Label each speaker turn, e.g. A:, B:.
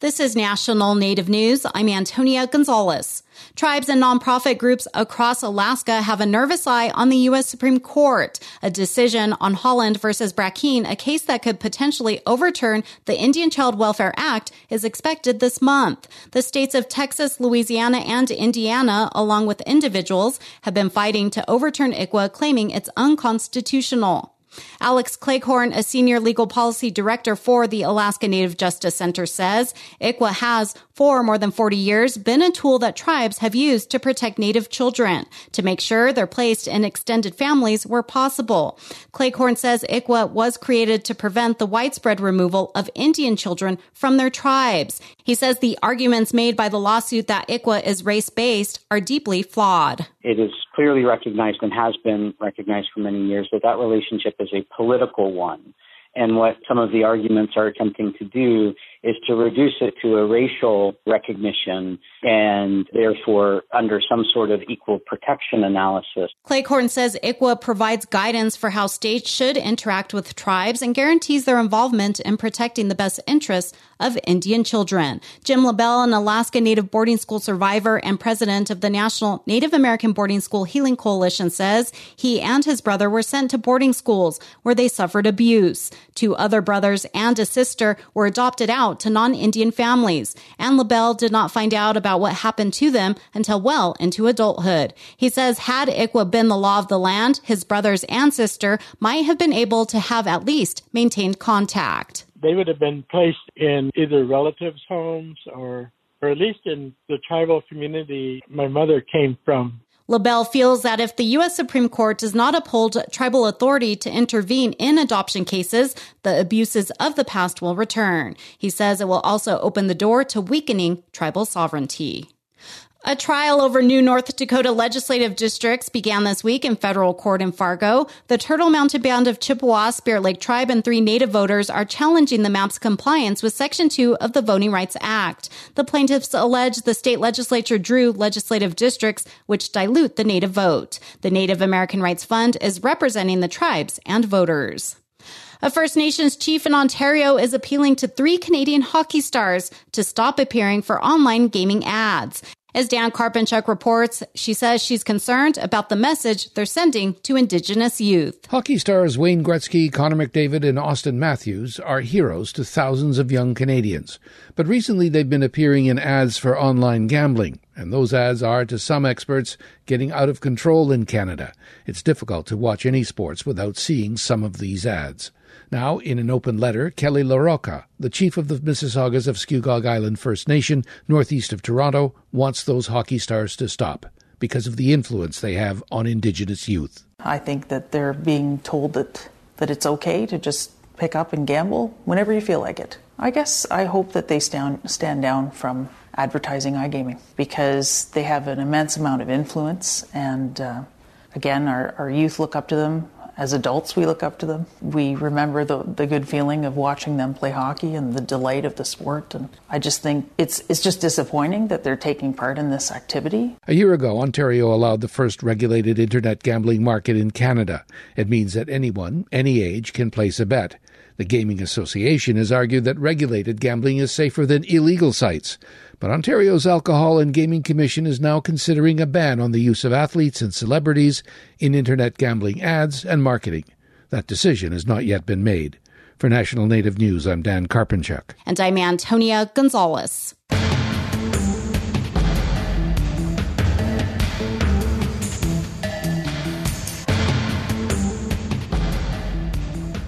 A: This is National Native News. I'm Antonia Gonzalez. Tribes and nonprofit groups across Alaska have a nervous eye on the U.S. Supreme Court. A decision on Haaland versus Brackeen, a case that could potentially overturn the Indian Child Welfare Act, is expected this month. The states of Texas, Louisiana, and Indiana, along with individuals, have been fighting to overturn ICWA, claiming it's unconstitutional. Alex Cleghorn, a senior legal policy director for the Alaska Native Justice Center, says ICWA has, for more than 40 years, been a tool that tribes have used to protect Native children, to make sure they're placed in extended families where possible. Cleghorn says ICWA was created to prevent the widespread removal of Indian children from their tribes. He says the arguments made by the lawsuit that ICWA is race based are deeply flawed.
B: It is clearly recognized and has been recognized for many years that that relationship is a political one. And what some of the arguments are attempting to do is to reduce it to a racial recognition and therefore under some sort of equal protection analysis.
A: Cleghorn says ICWA provides guidance for how states should interact with tribes and guarantees their involvement in protecting the best interests of Indian children. Jim LaBelle, an Alaska Native boarding school survivor and president of the National Native American Boarding School Healing Coalition, says he and his brother were sent to boarding schools where they suffered abuse. Two other brothers and a sister were adopted out out to non-Indian families, and LaBelle did not find out about what happened to them until well into adulthood. He says had ICWA been the law of the land, his brothers and sister might have been able to have at least maintained contact.
C: They would have been placed in either relatives' homes or or at least in the tribal community my mother came from.
A: LaBelle feels that if the U.S. Supreme Court does not uphold tribal authority to intervene in adoption cases, the abuses of the past will return. He says it will also open the door to weakening tribal sovereignty. A trial over new North Dakota legislative districts began this week in federal court in Fargo. The Turtle Mountain Band of Chippewa, Spirit Lake Tribe, and three Native voters are challenging the map's compliance with Section 2 of the Voting Rights Act. The plaintiffs allege the state legislature drew legislative districts which dilute the Native vote. The Native American Rights Fund is representing the tribes and voters. A First Nations chief in Ontario is appealing to three Canadian hockey stars to stop appearing for online gaming ads. As Dan Karpenchuk reports, she says she's concerned about the message they're sending to Indigenous youth.
D: Hockey stars Wayne Gretzky, Connor McDavid, and Auston Matthews are heroes to thousands of young Canadians. But recently they've been appearing in ads for online gambling, and those ads are, to some experts, getting out of control in Canada. It's difficult to watch any sports without seeing some of these ads. Now, in an open letter, Kelly LaRocca, the chief of the Mississaugas of Scugog Island First Nation, northeast of Toronto, wants those hockey stars to stop because of the influence they have on Indigenous youth.
E: I think that they're being told that, that it's okay to just pick up and gamble whenever you feel like it. I guess I hope that they stand, stand down from advertising iGaming because they have an immense amount of influence and uh, again, our, our youth look up to them as adults, we look up to them. We remember the, the good feeling of watching them play hockey and the delight of the sport. And I just think it's, it's just disappointing that they're taking part in this activity.
D: A year ago, Ontario allowed the first regulated internet gambling market in Canada. It means that anyone, any age, can place a bet. The Gaming Association has argued that regulated gambling is safer than illegal sites. But Ontario's Alcohol and Gaming Commission is now considering a ban on the use of athletes and celebrities in internet gambling ads and marketing. That decision has not yet been made. For National Native News, I'm Dan Karpenchuk.
A: And I'm Antonia Gonzalez.